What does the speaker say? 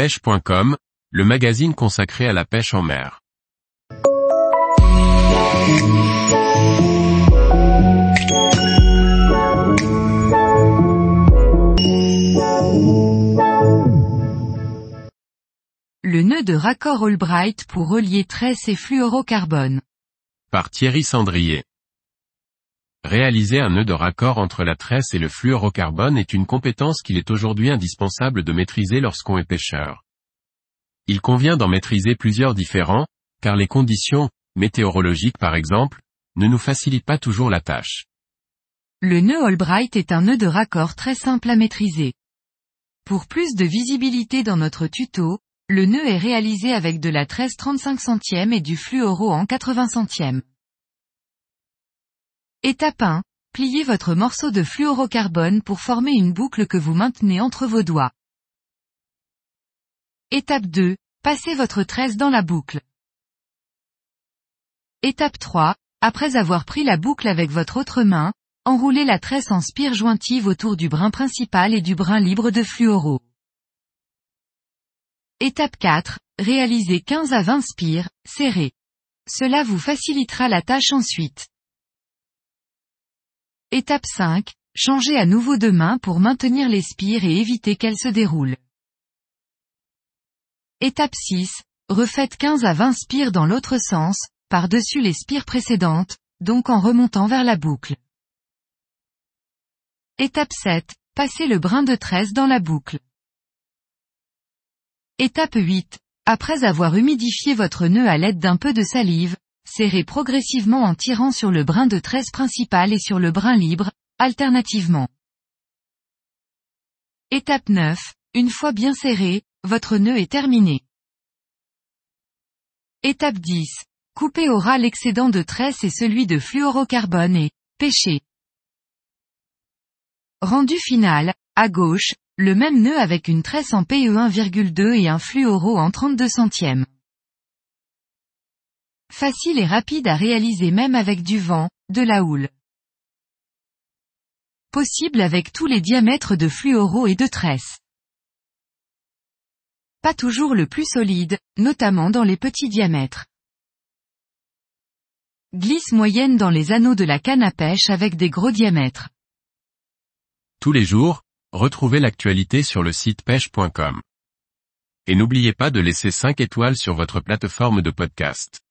pêche.com, le magazine consacré à la pêche en mer. Le nœud de raccord Albright pour relier tresse et fluorocarbone. Par Thierry Sandrier. Réaliser un nœud de raccord entre la tresse et le fluorocarbone est une compétence qu'il est aujourd'hui indispensable de maîtriser lorsqu'on est pêcheur. Il convient d'en maîtriser plusieurs différents, car les conditions, météorologiques par exemple, ne nous facilitent pas toujours la tâche. Le nœud Albright est un nœud de raccord très simple à maîtriser. Pour plus de visibilité dans notre tuto, le nœud est réalisé avec de la tresse 35 centièmes et du fluoro en 80 centièmes. Étape 1. Pliez votre morceau de fluorocarbone pour former une boucle que vous maintenez entre vos doigts. Étape 2. Passez votre tresse dans la boucle. Étape 3. Après avoir pris la boucle avec votre autre main, enroulez la tresse en spire jointive autour du brin principal et du brin libre de fluoro. Étape 4. Réalisez 15 à 20 spires, serrés. Cela vous facilitera la tâche ensuite. Étape 5. Changez à nouveau de main pour maintenir les spires et éviter qu'elles se déroulent. Étape 6. Refaites 15 à 20 spires dans l'autre sens, par-dessus les spires précédentes, donc en remontant vers la boucle. Étape 7. Passez le brin de tresse dans la boucle. Étape 8. Après avoir humidifié votre nœud à l'aide d'un peu de salive, serrez progressivement en tirant sur le brin de tresse principal et sur le brin libre, alternativement. Étape 9. Une fois bien serré, votre nœud est terminé. Étape 10. Coupez au ras l'excédent de tresse et celui de fluorocarbone et, pêchez. Rendu final, à gauche, le même nœud avec une tresse en PE 1,2 et un fluoro en 32 centièmes. Facile et rapide à réaliser même avec du vent, de la houle. Possible avec tous les diamètres de fluoro et de tresse. Pas toujours le plus solide, notamment dans les petits diamètres. Glisse moyenne dans les anneaux de la canne à pêche avec des gros diamètres. Tous les jours, retrouvez l'actualité sur le site pêche.com. Et n'oubliez pas de laisser 5 étoiles sur votre plateforme de podcast.